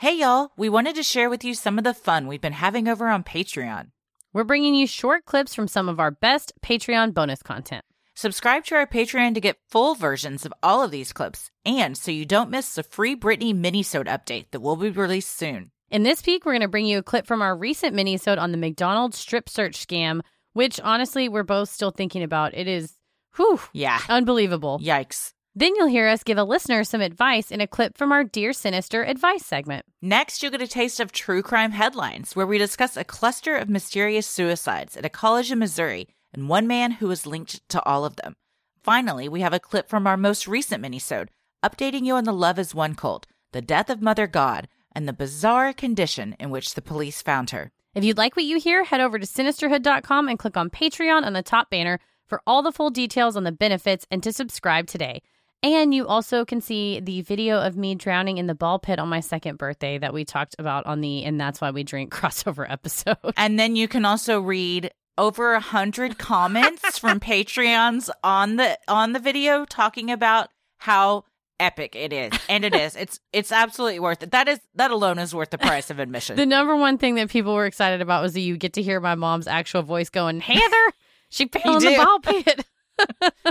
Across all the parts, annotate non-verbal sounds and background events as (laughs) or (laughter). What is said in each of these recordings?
Hey, y'all, we wanted to share with you some of the fun we've been having over on Patreon. We're bringing you short clips from some of our best Patreon bonus content. Subscribe to our Patreon to get full versions of all of these clips, and so you don't miss the free Britney minisode update that will be released soon. In this peek, we're going to bring you a clip from our recent minisode on the McDonald's strip search scam, which honestly we're both still thinking about. It is, whew, Yeah. unbelievable. Yikes. Then you'll hear us give a listener some advice in a clip from our Dear Sinister advice segment. Next, you'll get a taste of true crime headlines, where we discuss a cluster of mysterious suicides at a college in Missouri and one man who is linked to all of them. Finally, we have a clip from our most recent minisode, updating you on the Love Has Won cult, the death of Mother God, and the bizarre condition in which the police found her. If you'd like what you hear, head over to sinisterhood.com and click on Patreon on the top banner for all the full details on the benefits and to subscribe today. And you also can see the video of me drowning in the ball pit on my second birthday that we talked about on the And That's Why We Drink (laughs) crossover episode. And then you can also read over a hundred comments from (laughs) Patreons on the on the video talking about how epic it is. And it is. It's it's absolutely worth it. That is that alone is worth the price of admission. (laughs) The number one thing that people were excited about was that you get to hear my mom's actual voice going, Heather, she fell in the ball pit.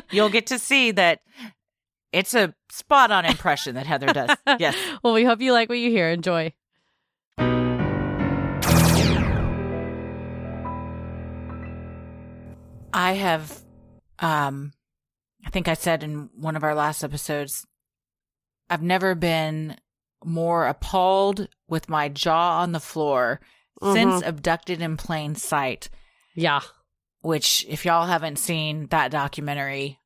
You'll get to see that it's a spot on impression that Heather does. (laughs) Yes. well, we hope you like what you hear. Enjoy. I have um I think I said in one of our last episodes I've never been more appalled with my jaw on the floor since abducted in plain sight Yeah. which if y'all haven't seen that documentary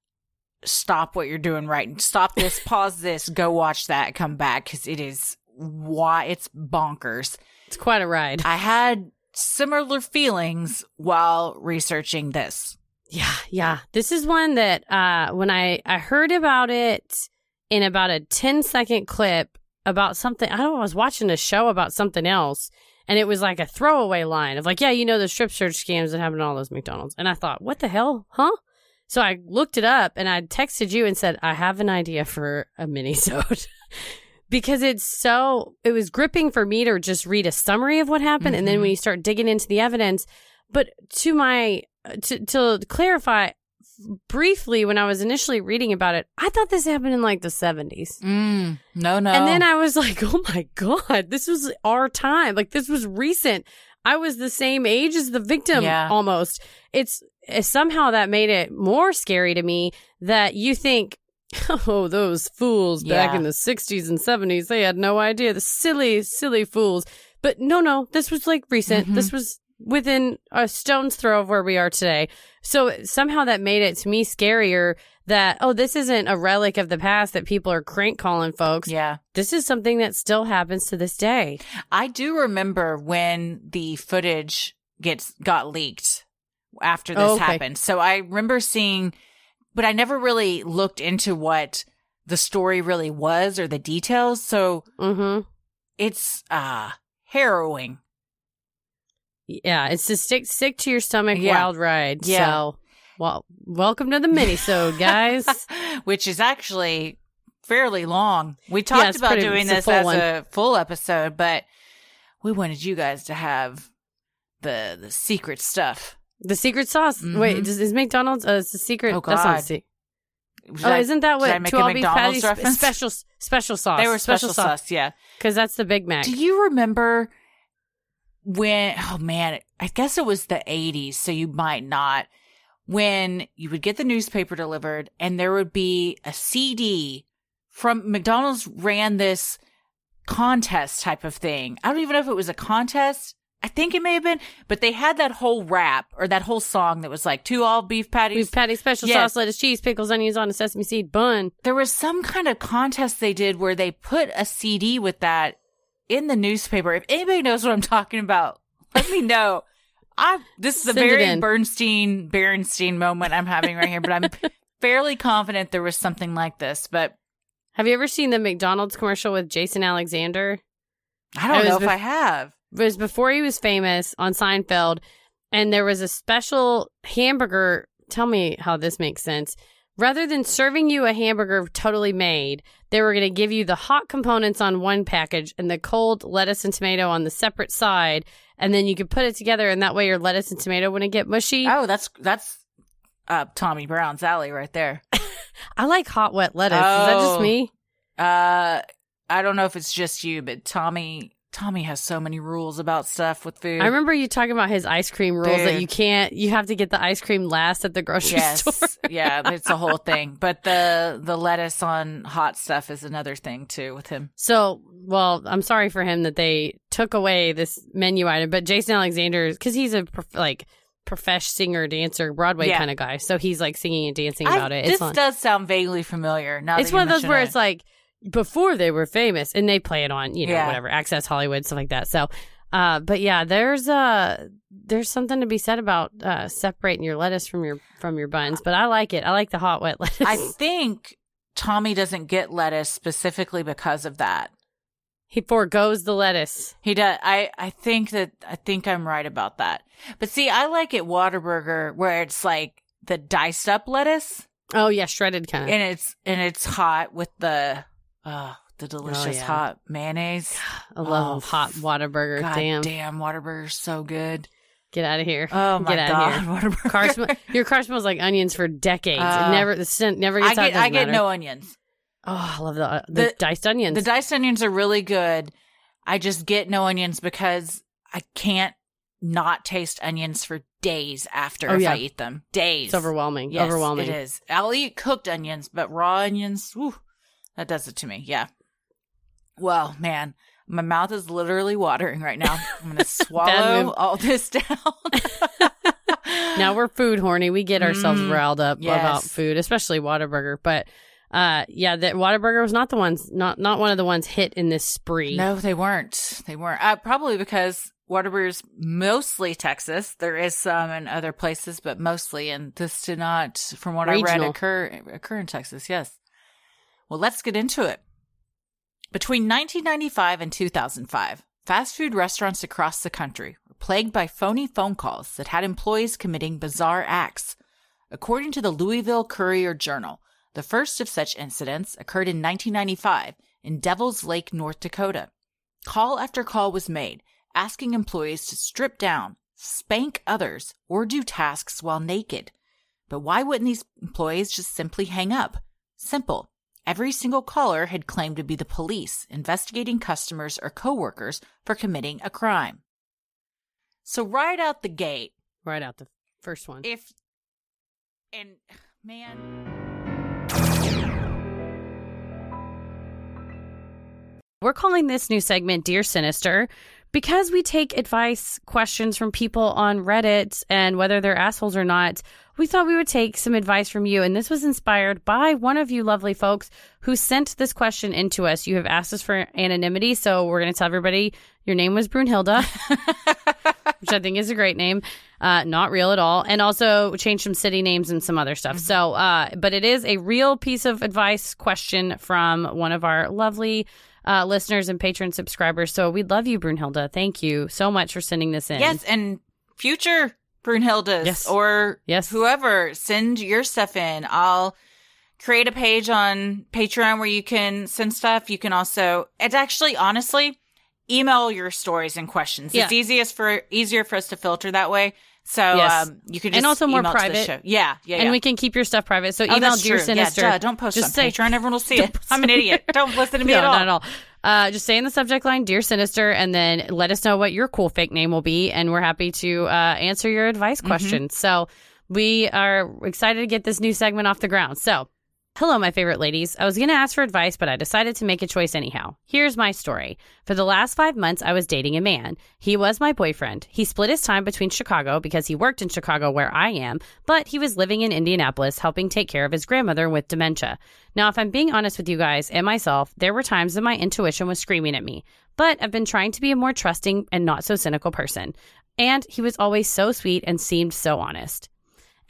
stop what you're doing right stop this (laughs) pause this go watch that come back cuz it is why it's bonkers It's quite a ride. I had similar feelings while researching this Yeah, yeah. This is one that uh when I I heard about it in about a 10 second clip about something I don't know, I was watching a show about something else and it was like a throwaway line of like, yeah, you know the strip search scams that happen at all those McDonald's. And I thought, what the hell? Huh? So I looked it up and I texted you and said, I have an idea for a mini-sode. (laughs) because it's so it was gripping for me to just read a summary of what happened and then when you start digging into the evidence. But to my to to clarify briefly when i was initially reading about it i thought this happened in like the 70s mm, no no. And then i was like oh my god this was our time. Like this was recent i was the same age as the victim Yeah. almost. It's eh, somehow that made it more scary to me that you think (laughs) oh those fools back in the 60s and 70s they had no idea. The silly silly fools. But no no this was like recent. Mhm. this was within a stone's throw of where we are today. So somehow that made it to me scarier that oh this isn't a relic of the past that people are crank calling folks yeah this is something that still happens to this day I do remember when the footage gets got leaked after this Oh, okay. happened. So I remember seeing but I never really looked into what the story really was or the details. So mm-hmm it's uh harrowing. yeah it's to stick stick to your stomach Yeah. wild ride Yeah. so well welcome to the mini so guys (laughs) Which is actually fairly long. We talked it's about pretty- doing it's a this as one. a full episode, but we wanted you guys to have the the secret stuff. the secret sauce Mhm. wait does, is mcdonald's uh, it's a secret Oh, that's not God. oh, I- isn't that what two a all beef McDonald's patties reference? special special sauce? They were special, sauce. Yeah. because that's the Big Mac. Do you remember when? Oh man, I guess it was the '80s, so you might not. When you would get the newspaper delivered, and there would be a CD from McDonald's ran this contest type of thing. I don't even know if it was a contest. I think it may have been, but they had that whole rap or that whole song that was like two all beef patties. Beef patty, special Yes. sauce, lettuce, cheese, pickles, onions on a sesame seed bun. there was some kind of contest they did where they put a CD with that in the newspaper. If anybody knows what I'm talking about, let me know. I this is a very in. Bernstein Berenstein moment I'm having right here, but I'm (laughs) fairly confident there was something like this. But Have you ever seen the McDonald's commercial with Jason Alexander? I don't know if bef- I have. It was before he was famous on Seinfeld, and there was a special hamburger. Tell me how this makes sense. Rather than serving you a hamburger totally made, they were going to give you the hot components on one package and the cold lettuce and tomato on the separate side, and then you can put it together, and that way your lettuce and tomato wouldn't get mushy. Oh, that's that's uh, Tommy Brown's alley right there. (laughs) I like hot wet lettuce. Is that just Oh. me? Uh, I don't know if it's just you, but Tommy Tommy has so many rules about stuff with food. I remember you talking about his ice cream rules that you can't. You have to get the ice cream last at the grocery store. (laughs) Yeah, it's a whole thing. But the the lettuce on hot stuff is another thing too with him. So, well, I'm sorry for him that they took away this menu item, but Jason Alexander, because he's a prof- like profesh singer, dancer, Broadway Yeah. kind of guy, so he's like singing and dancing I- about it. This It's fun. does sound vaguely familiar. Now It's one of those where it. it's like before they were famous, and they play it on you know Yeah. whatever Access Hollywood stuff like that. So, uh, but yeah, there's uh there's something to be said about uh separating your lettuce from your from your buns, but I like it. I like the hot wet (laughs) lettuce. I think Tommy doesn't get lettuce specifically because of that. he foregoes the lettuce. He does. I I think that I think I'm right about that. But see, I like it Whataburger where it's like the diced up lettuce Oh yeah, shredded kind of. and it's and it's hot with the uh the delicious yeah. hot mayonnaise. (sighs) I love Oh, hot Whataburger. God damn. damn, Whataburger's so good. Get out of here. Oh my Get god, out of here. Car sm- your car smells like onions for decades. Uh, it never the scent never I gets out. get doesn't I get matter. no onions. Oh, I love the uh, the, The- diced onions. The diced onions are really good. I just get no onions because I can't not taste onions for days after Oh, if yeah. I eat them. Days. it's overwhelming. Yes, overwhelming. It is. I'll eat cooked onions, but raw onions, whew, that does it to me. Yeah. Well, man, my mouth is literally watering right now. I'm gonna (laughs) swallow all this down. (laughs) Now we're food horny. We get ourselves Mm, riled up yes. about food, especially Whataburger. But uh, yeah, that Whataburger was not the ones, not not one of the ones hit in this spree. No, they weren't. They weren't. Uh, probably because Whataburger's mostly Texas. There is some in other places, but mostly, and this did not, from what I read, occur occur in Texas. Yes. Well, let's get into it. Between 1995 and 2005, fast food restaurants across the country were plagued by phony phone calls that had employees committing bizarre acts. According to the Louisville Courier Journal, the first of such incidents occurred in 1995 in Devil's Lake, North Dakota. Call after call was made, asking employees to strip down, spank others, or do tasks while naked. But why wouldn't these employees just simply hang up? Simple. Every single caller had claimed to be the police investigating customers or coworkers for committing a crime. So right out the gate, right out the first one. if and man We're calling this new segment Dear Sinister because we take advice questions from people on Reddit and whether they're assholes or not. We thought we would take some advice from you. And this was inspired by one of you lovely folks who sent this question into us. You have asked us for anonymity. So we're going to tell everybody your name was Brunhilda, (laughs) which I think is a great name. Uh, not real at all. And also change some city names and some other stuff. So, uh, but it is a real piece of advice question from one of our lovely uh, listeners and patron subscribers. So we love you, Brunhilda. Thank you so much for sending this in. Yes, and future Brunhildas Yes. or Yes. whoever, send your stuff in. I'll create a page on Patreon where you can send stuff. You can also, it's actually honestly, email your stories and questions. It's easiest for easier for us to filter that way. So Yes. um, you could And also more email to the private. show. Yeah, yeah, and yeah. we can keep your stuff private. So Oh, email Dear true. Sinister. Yeah, duh, don't post just say, Patreon. Everyone will see it. I'm an idiot. Don't listen to me (laughs) no, at all. not at all. Uh, just say in the subject line, Dear Sinister, and then let us know what your cool fake name will be. And we're happy to uh, answer your advice Mm-hmm. questions. So we are excited to get this new segment off the ground. So, hello, my favorite ladies. I was going to ask for advice, but I decided to make a choice anyhow. Here's my story. For the last five months, I was dating a man. He was my boyfriend. He split his time between Chicago because he worked in Chicago where I am, but he was living in Indianapolis helping take care of his grandmother with dementia. Now, if I'm being honest with you guys and myself, there were times that my intuition was screaming at me, but I've been trying to be a more trusting and not so cynical person. And he was always so sweet and seemed so honest.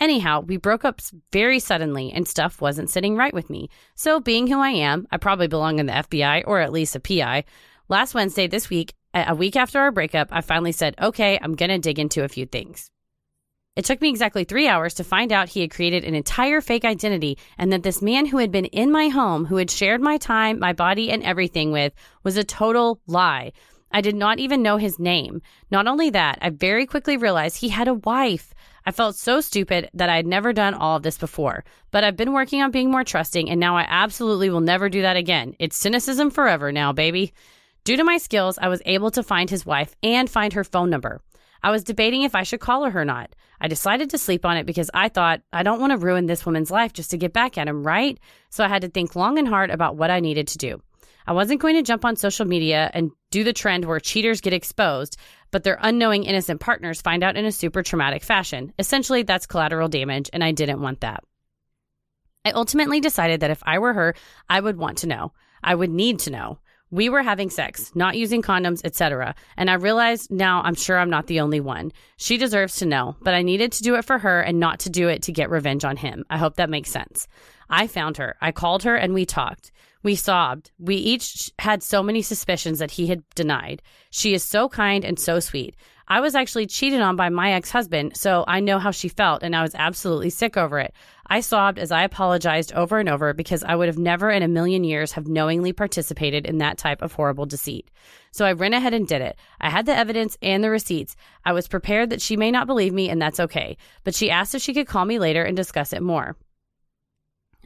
Anyhow, we broke up very suddenly and stuff wasn't sitting right with me. So, being who I am, I probably belong in the FBI or at least a PI. Last Wednesday this week, a week after our breakup, I finally said, okay, I'm going to dig into a few things. It took me exactly three hours to find out he had created an entire fake identity and that this man who had been in my home, who had shared my time, my body, and everything with, was a total lie. I did not even know his name. Not only that, I very quickly realized he had a wife. I felt so stupid that I had never done all of this before, but I've been working on being more trusting, and now I absolutely will never do that again. It's cynicism forever now, baby. Due to my skills, I was able to find his wife and find her phone number. I was debating if I should call her or not. I decided to sleep on it because I thought, I don't want to ruin this woman's life just to get back at him, right? So I had to think long and hard about what I needed to do. I wasn't going to jump on social media and do the trend where cheaters get exposed, but their unknowing innocent partners find out in a super traumatic fashion. Essentially, that's collateral damage, and I didn't want that. I ultimately decided that if I were her, I would want to know. I would need to know. We were having sex, not using condoms, etc. And I realized now I'm sure I'm not the only one. She deserves to know, but I needed to do it for her and not to do it to get revenge on him. I hope that makes sense. I found her. I called her and we talked. We sobbed. We each had so many suspicions that he had denied. She is so kind and so sweet. I was actually cheated on by my ex husband, so I know how she felt, and I was absolutely sick over it. I sobbed as I apologized over and over because I would have never in a million years have knowingly participated in that type of horrible deceit. So I ran ahead and did it. I had the evidence and the receipts. I was prepared that she may not believe me, and that's okay. But she asked if she could call me later and discuss it more.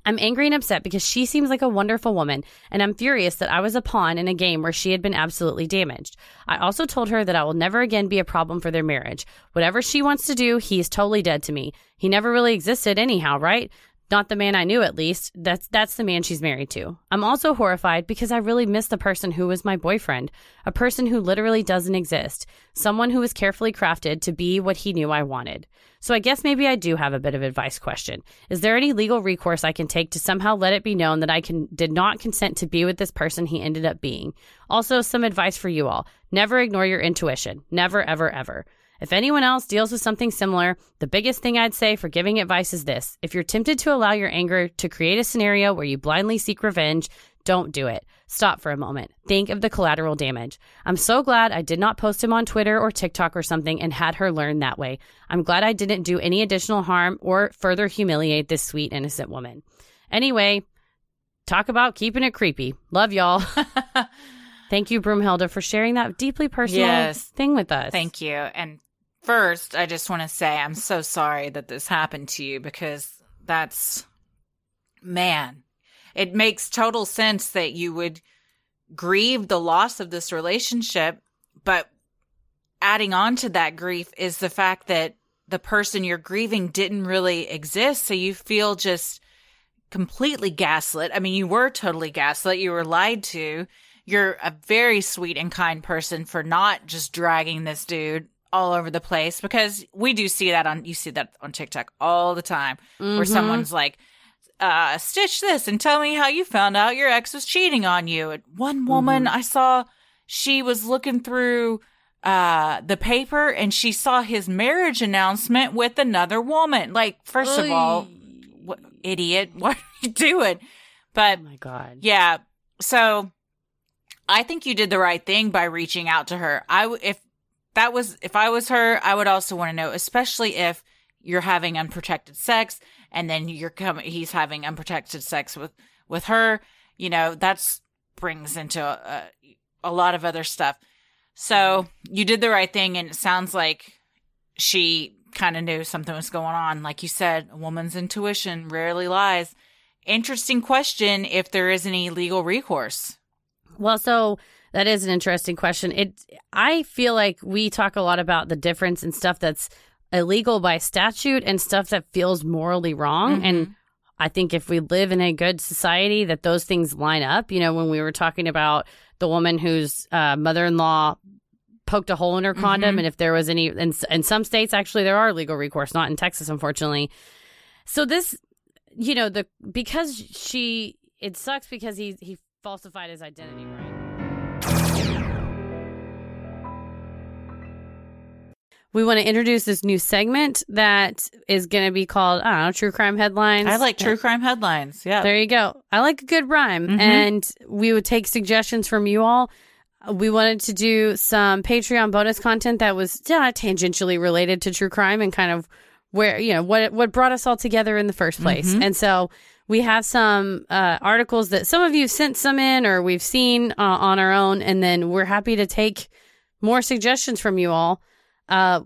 I'm angry and upset because she seems like a wonderful woman, and I'm furious that I was a pawn in a game where she had been absolutely damaged. I also told her that I will never again be a problem for their marriage. Whatever she wants to do, he is totally dead to me. He never really existed anyhow, right? Not the man I knew, at least. That's that's the man she's married to. I'm also horrified because I really miss the person who was my boyfriend, a person who literally doesn't exist, someone who was carefully crafted to be what he knew I wanted. So I guess maybe I do have a bit of advice question. Is there any legal recourse I can take to somehow let it be known that I can did not consent to be with this person he ended up being? Also, some advice for you all. Never ignore your intuition. Never, ever, ever. If anyone else deals with something similar, the biggest thing I'd say for giving advice is this. If you're tempted to allow your anger to create a scenario where you blindly seek revenge, don't do it. Stop for a moment. Think of the collateral damage. I'm so glad I did not post him on Twitter or TikTok or something and had her learn that way. I'm glad I didn't do any additional harm or further humiliate this sweet, innocent woman. Anyway, talk about keeping it creepy. Love y'all. (laughs) Thank you, Broomhilda, for sharing that deeply personal Yes. thing with us. Thank you. And first, I just want to say I'm so sorry that this happened to you because that's, man, it makes total sense that you would grieve the loss of this relationship. But adding on to that grief is the fact that the person you're grieving didn't really exist. So you feel just completely gaslit. I mean, you were totally gaslit. You were lied to. You're a very sweet and kind person for not just dragging this dude all over the place because we do see that on, you see that on TikTok all the time where Mhm. someone's like, uh, stitch this and tell me how you found out your ex was cheating on you. And one woman I saw, she was looking through uh the paper and she saw his marriage announcement with another woman. Like, first of all, what, idiot, (laughs) what are you doing? But Oh my God. yeah, so I think you did the right thing by reaching out to her. I if that was if I was her, I would also want to know, especially if you're having unprotected sex and then you're coming he's having unprotected sex with with her, you know, that's brings into a, a lot of other stuff. So, you did the right thing and it sounds like she kind of knew something was going on. Like you said, a woman's intuition rarely lies. Interesting question if there is any legal recourse. Well, so that is an interesting question. It I feel like we talk a lot about the difference in stuff that's illegal by statute and stuff that feels morally wrong Mm-hmm. and I think if we live in a good society that those things line up. You know, when we were talking about the woman whose uh, mother-in-law poked a hole in her condom Mm-hmm. and if there was any in, in some states actually there are legal recourse, not in Texas unfortunately. So this you know, the because she it sucks because he he falsified his identity, right? We want to introduce this new segment that is going to be called, I don't know, True Crime Headlines. I like true crime headlines. Yeah. There you go. I like a good rhyme. Mhm. And we would take suggestions from you all. We wanted to do some Patreon bonus content that was yeah, tangentially related to true crime and kind of where, you know, what what brought us all together in the first place. And so we have some uh, articles that some of you sent some in or we've seen uh, on our own. And then we're happy to take more suggestions from you all. Uh,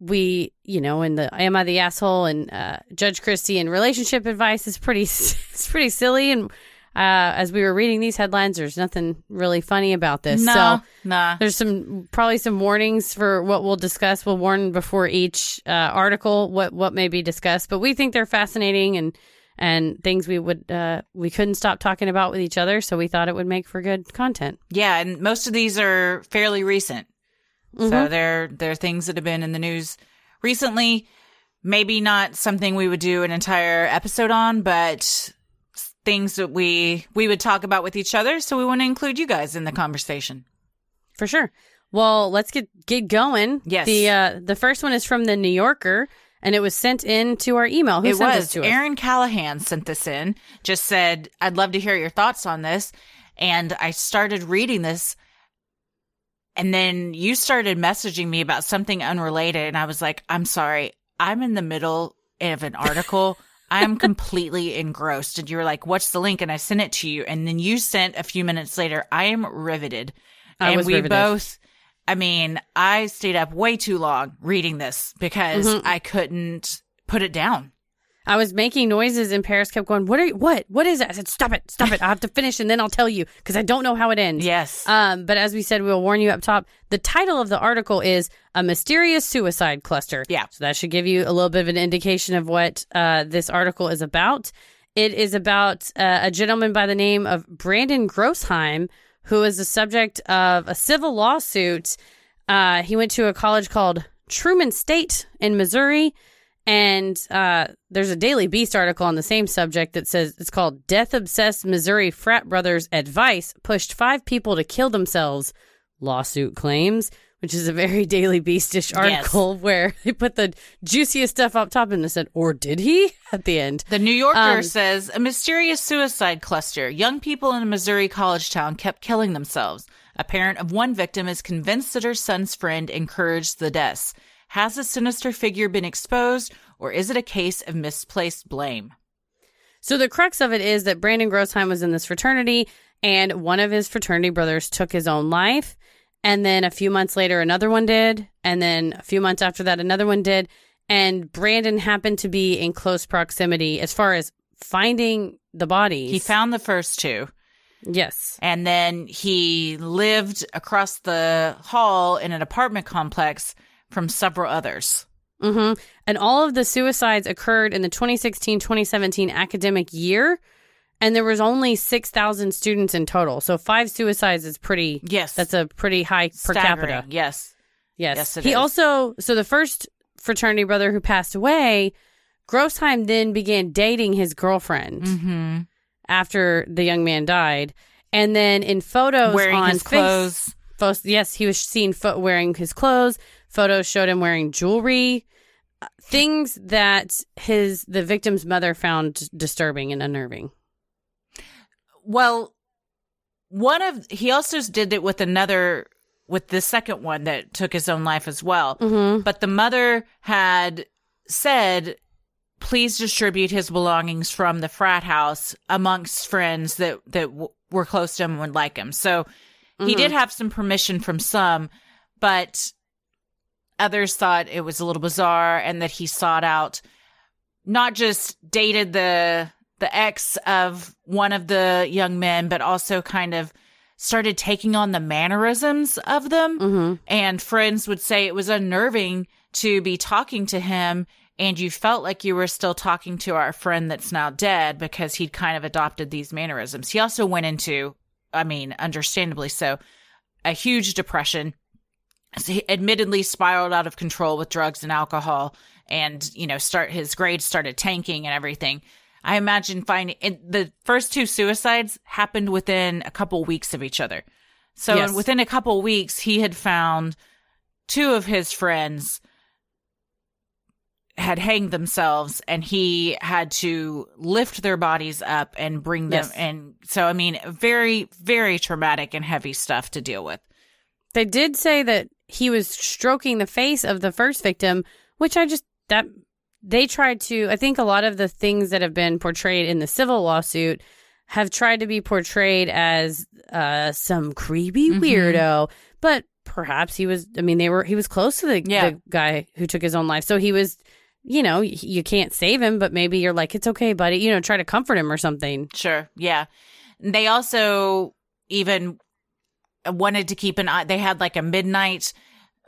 we, you know, in the "Am I the asshole?" and uh, Judge Christie and relationship advice is pretty, (laughs) it's pretty silly. And uh, as we were reading these headlines, there's nothing really funny about this. No, So nah. there's some probably some warnings for what we'll discuss. We'll warn before each uh, article what what may be discussed, but we think they're fascinating and and things we would uh, we couldn't stop talking about with each other. So we thought it would make for good content. Yeah, and most of these are fairly recent. Mm-hmm. So they're they're things that have been in the news recently. Maybe not something we would do an entire episode on, but things that we we would talk about with each other. So we want to include you guys in the conversation. For sure. Well, let's get get going. Yes. The uh, the first one is from the New Yorker, and it was sent in to our email. Who it sent this was to us? Aaron Callahan sent this in. Just said, "I'd love to hear your thoughts on this." And I started reading this, and then you started messaging me about something unrelated, and I was like, "I'm sorry, I'm in the middle of an article." I'm completely (laughs) engrossed. And you were like, What's the link? And I sent it to you. And then you sent a few minutes later, I am riveted. I and was we riveted. both, I mean, I stayed up way too long reading this because Mm-hmm. I couldn't put it down. I was making noises, and Paris kept going, "What are you? What? What is it?" I said, "Stop it! Stop it! I have to finish, and then I'll tell you because I don't know how it ends." Yes. Um, but as we said, we'll warn you up top. The title of the article is "A Mysterious Suicide Cluster." Yeah. So that should give you a little bit of an indication of what uh, this article is about. It is about uh, a gentleman by the name of Brandon Grossheim, who is the subject of a civil lawsuit. Uh, he went to a college called Truman State in Missouri. And uh, there's a Daily Beast article on the same subject that says it's called Death Obsessed Missouri Frat Brothers Advice Pushed Five People to Kill Themselves, lawsuit claims, which is a very (laughs) Daily Beastish article (laughs) where they put the juiciest stuff up top and they said, or did he (laughs) at the end? The New Yorker Um, says a mysterious suicide cluster. Young people in a Missouri college town kept killing themselves. A parent of one victim is convinced that her son's friend encouraged the deaths. Has a sinister figure been exposed, or is it a case of misplaced blame? So the crux of it is that Brandon Grossheim was in this fraternity, and one of his fraternity brothers took his own life. And then a few months later, another one did. And then a few months after that, another one did. And Brandon happened to be in close proximity as far as finding the bodies. He found the first two, yes. and then he lived across the hall in an apartment complex from several others. hmm And all of the suicides occurred in the 2016 2017 academic year. And there was only 6,000 students in total. So five suicides is pretty, Yes. that's a pretty high per capita. Yes. Yes. Yes, it he is. also, so the first fraternity brother who passed away, Grossheim then began dating his girlfriend Mm-hmm. after the young man died. And then in photos Wearing on his Face- clothes. yes, he was seen fo- wearing his clothes. Photos showed him wearing jewelry, uh, things that his the victim's mother found disturbing and unnerving. Well, one of he also did it with another with the second one that took his own life as well. Mm-hmm. But the mother had said, "Please distribute his belongings from the frat house amongst friends that that w- were close to him and would like him." So he Mhm. did have some permission from some, but others thought it was a little bizarre and that he sought out not just dated the the ex of one of the young men, but also kind of started taking on the mannerisms of them. Mm-hmm. And friends would say it was unnerving to be talking to him and you felt like you were still talking to our friend that's now dead because he'd kind of adopted these mannerisms. He also went into, I mean, understandably so, a huge depression. Admittedly spiraled out of control with drugs and alcohol and, you know, start his grades started tanking and everything. I imagine finding the first two suicides happened within a couple weeks of each other. So Yes. within a couple weeks, he had found two of his friends had hanged themselves and he had to lift their bodies up and bring them Yes. and so I mean very very traumatic and heavy stuff to deal with. They did say that he was stroking the face of the first victim, which I just that they tried to I think a lot of the things that have been portrayed in the civil lawsuit have tried to be portrayed as uh some creepy Mhm. weirdo, but perhaps he was I mean they were he was close to the, Yeah. the guy who took his own life. So he was you know, you can't save him, but maybe you're like, it's okay, buddy. You know, try to comfort him or something. Sure. Yeah. They also even wanted to keep an eye. They had like a midnight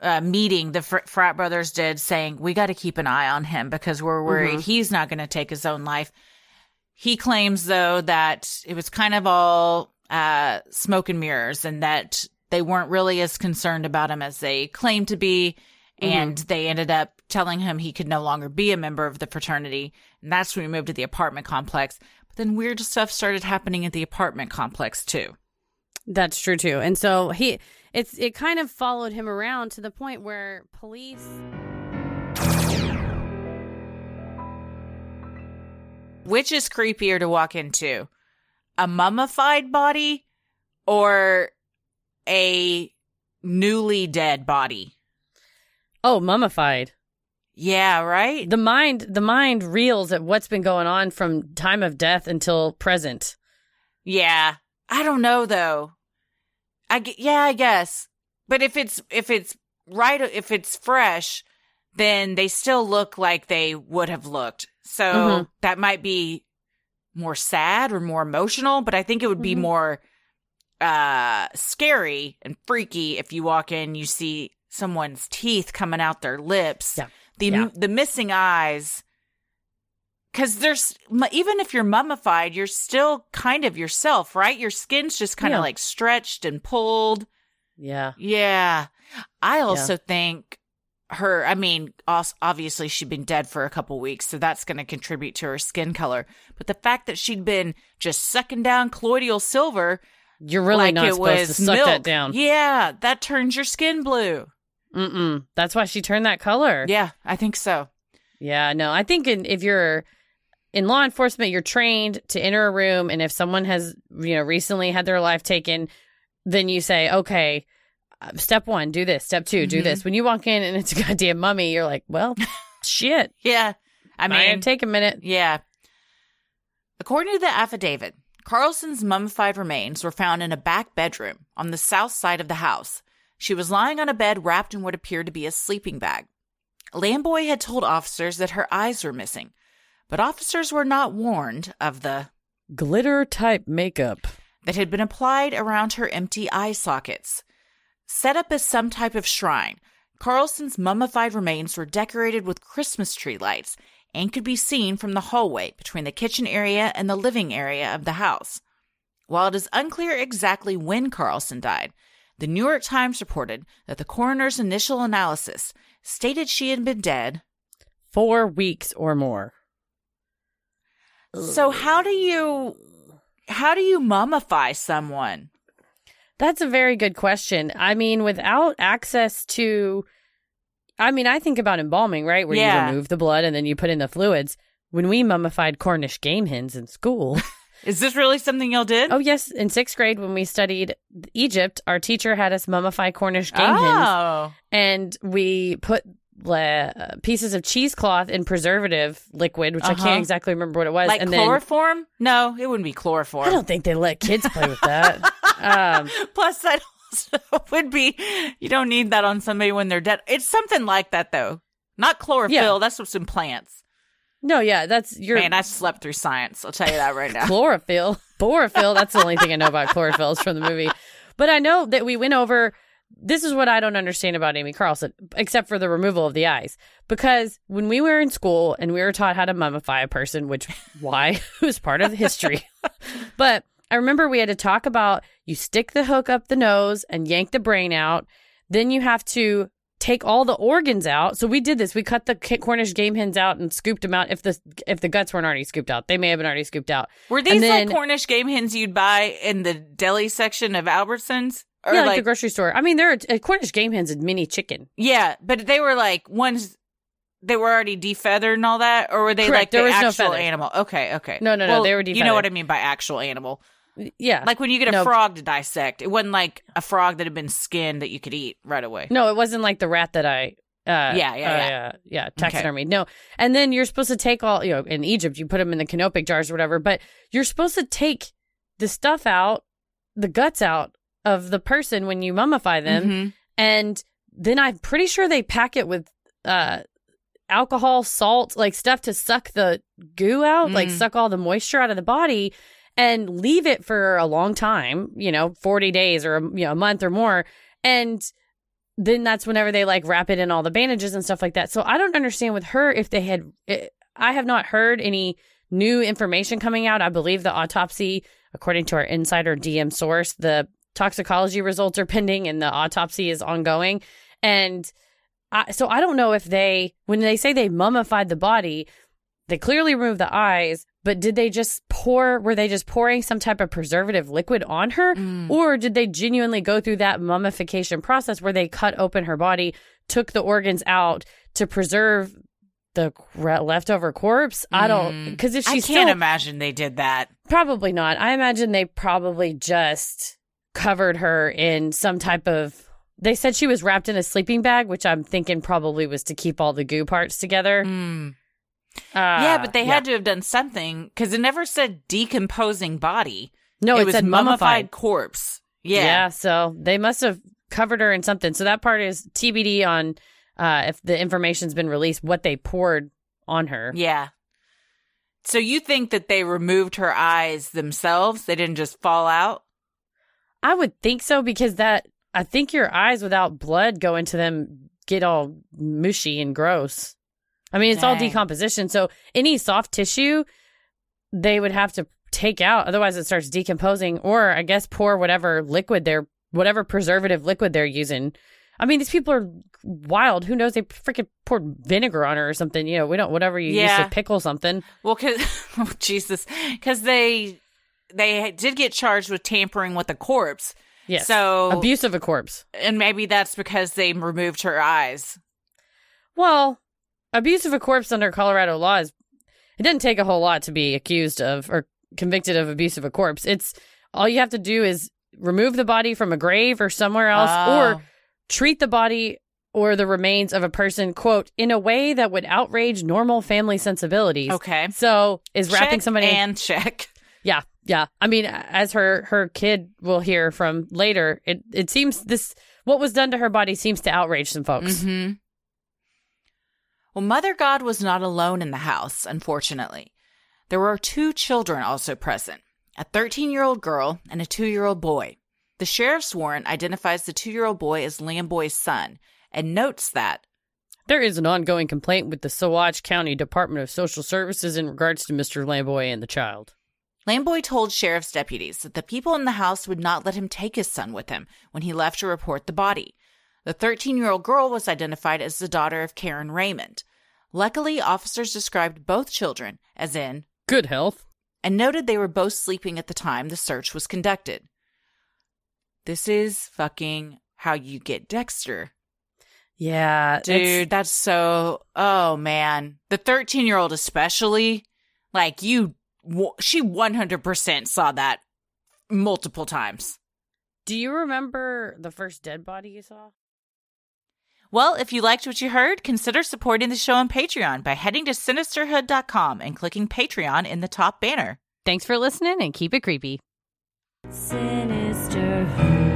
uh, meeting, the fr- frat brothers did, saying, We got to keep an eye on him because we're worried Mhm. he's not going to take his own life. He claims, though, that it was kind of all uh, smoke and mirrors and that they weren't really as concerned about him as they claimed to be. And they ended up telling him he could no longer be a member of the fraternity. And that's when we moved to the apartment complex. But then weird stuff started happening at the apartment complex too. That's true too. And so he it's it kind of followed him around to the point where police Which is creepier to walk into? A mummified body or a newly dead body? oh, mummified. Yeah, right? The mind the mind reels at what's been going on from time of death until present. Yeah. I don't know though. I yeah, I guess. But if it's if it's right if it's fresh, then they still look like they would have looked. So Mhm. that might be more sad or more emotional, but I think it would be Mhm. more uh scary and freaky if you walk in you see someone's teeth coming out their lips. Yeah. The Yeah. the missing eyes because there's even if you're mummified, you're still kind of yourself, right? Your skin's just kind of Yeah. like stretched and pulled. Yeah. Yeah. I also think her, I mean, obviously she'd been dead for a couple weeks, so that's going to contribute to her skin color. But the fact that she'd been just sucking down colloidal silver You're really like not it supposed was to suck milk. that down. Yeah, that turns your skin blue. Mm-mm. That's why she turned that color. Yeah, I think so. Yeah, no, I think in, if you're in law enforcement, you're trained to enter a room, and if someone has, you know, recently had their life taken, then you say, okay, uh, step one, do this. Step 2 do Mhm. this. When you walk in and it's a (laughs) goddamn mummy, you're like, well, shit. (laughs) Yeah. I I mean, take a minute. Yeah. According to the affidavit, Carlson's mummified remains were found in a back bedroom on the south side of the house. She was lying on a bed wrapped in what appeared to be a sleeping bag. Lamboy had told officers that her eyes were missing, but officers were not warned of the Glitter type makeup. that had been applied around her empty eye sockets. Set up as some type of shrine, Carlson's mummified remains were decorated with Christmas tree lights and could be seen from the hallway between the kitchen area and the living area of the house. While it is unclear exactly when Carlson died, the New York Times reported that the coroner's initial analysis stated she had been dead. Four weeks or more. So how do you how do you mummify someone? That's a very good question. I mean, without access to, I mean, I think about embalming, right? Where Yeah. you remove the blood and then you put in the fluids. When we mummified Cornish game hens in school, (laughs) Is this really something y'all did? oh yes, in sixth grade when we studied Egypt, our teacher had us mummify Cornish game hens, Oh. and we put uh, pieces of cheesecloth in preservative liquid, which I Uh-huh. can't exactly remember what it was, like and then chloroform? No, it wouldn't be chloroform. I don't think they let kids play with that. um, (laughs) Plus, that don't, (laughs) would be you don't need that on somebody when they're dead. It's something like that though. Not chlorophyll, Yeah. that's what's in plants. No, yeah, that's your Man, I slept through science. I'll tell you that right (laughs) now. chlorophyll. Chlorophyll. That's the only thing I know about chlorophyll is from the movie. But I know that we went over. This is what I don't understand about Amy Carlson, except for the removal of the eyes. Because when we were in school and we were taught how to mummify a person, which (laughs) why it (laughs) was part of history. (laughs) but I remember we had to talk about you stick the hook up the nose and yank the brain out. Then you have to take all the organs out. So we did this. We cut the Cornish game hens out and scooped them out. If the if the guts weren't already scooped out, they may have been already scooped out. Were these then- like Cornish game hens you'd buy in the deli section of Albertsons? Or yeah, like, like, the grocery store. I mean, there are uh, Cornish game hens and mini chicken. yeah, but they were like ones they were already defeathered and all that, or were they Correct, like there the was no actual feathers. animal? Okay, okay. No, no, no, they were You know what I mean by actual animal? Yeah, Like when you get a No. frog to dissect, it wasn't like a frog that had been skinned that you could eat right away. no, it wasn't like the rat that I. Uh, Yeah, yeah, uh, yeah. yeah, taxidermy. No, and then you're supposed to take all you know in Egypt. You put them in the canopic jars or whatever, but you're supposed to take the stuff out, the guts out of the person when you mummify them, Mhm. and then I'm pretty sure they pack it with uh alcohol, salt, like stuff to suck the goo out, like Mm. suck all the moisture out of the body and leave it for a long time, you know, 40 days or you know, a month or more. And then that's whenever they like wrap it in all the bandages and stuff like that. So I don't understand with her if they had eh, I have not heard any new information coming out. I believe the autopsy, according to our insider DM source, the toxicology results are pending and the autopsy is ongoing. And I, so I don't know if they, when they say they mummified the body, they clearly removed the eyes, but did they just pour, were they just pouring some type of preservative liquid on her? Mm. Or did they genuinely go through that mummification process where they cut open her body, took the organs out to preserve the leftover corpse? I don't, Mm. because if she I can't still, imagine they did that. Probably not. I imagine they probably just covered her in some type of. They said she was wrapped in a sleeping bag, which I'm thinking probably was to keep all the goo parts together. Mm. Uh, yeah, but they had to have done something because it never said decomposing body. no. it, It, was mummified mummified. corpse. Yeah. Yeah. so they must have covered her in something. So that part is TBD on uh, if the information's been released, what they poured on her. Yeah. So you think that they removed her eyes themselves? They didn't just fall out? I would think so because that I think your eyes without blood go into them get all mushy and gross. I mean, it's all decomposition. So any soft tissue they would have to take out otherwise it starts decomposing or I guess pour whatever liquid they're whatever preservative liquid they're using. I mean, these people are wild. Who knows? They freaking poured vinegar on her or something. You know, we don't whatever you use to pickle something. Well, cause, oh, (laughs) Jesus, because they they did get charged with tampering with a corpse. Yes. So abuse of a corpse. and maybe that's because they removed her eyes. Well, abuse of a corpse under Colorado law is it doesn't take a whole lot to be accused of or convicted of abuse of a corpse. It's all you have to do is remove the body from a grave or somewhere else Oh. or treat the body or the remains of a person quote in a way that would outrage normal family sensibilities. Okay. So is wrapping Check somebody and check. yeah, yeah. I mean, as her her kid will hear from later, it it seems this what was done to her body seems to outrage some folks. hmm Well, Mother God was not alone in the house, unfortunately. There were two children also present a 13 year old girl and a two year old boy. The sheriff's warrant identifies the two year old boy as Lamboy's son and notes that There is an ongoing complaint with the Saguache County Department of Social Services in regards to Mr. Lamboy and the child. Lamboy told sheriff's deputies that the people in the house would not let him take his son with him when he left to report the body. The 13 year old girl was identified as the daughter of Karen Raymond. Luckily, officers described both children as in Good health. and noted they were both sleeping at the time the search was conducted. This is fucking how you get Dexter. Yeah, Dude, that's so. Oh, man. The 13 year old, especially, like, you, she 100% saw that multiple times. Do you remember the first dead body you saw? Well, if you liked what you heard, consider supporting the show on Patreon by heading to sinisterhood.com and clicking Patreon in the top banner. Thanks for listening and keep it creepy. Sinisterhood.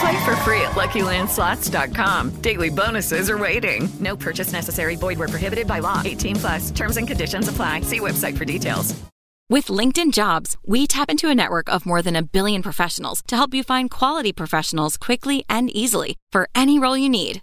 Play for free at LuckyLandSlots.com. Daily bonuses are waiting. No purchase necessary. Void where prohibited by law. 18 plus. Terms and conditions apply. See website for details. With LinkedIn Jobs, we tap into a network of more than a billion professionals to help you find quality professionals quickly and easily for any role you need.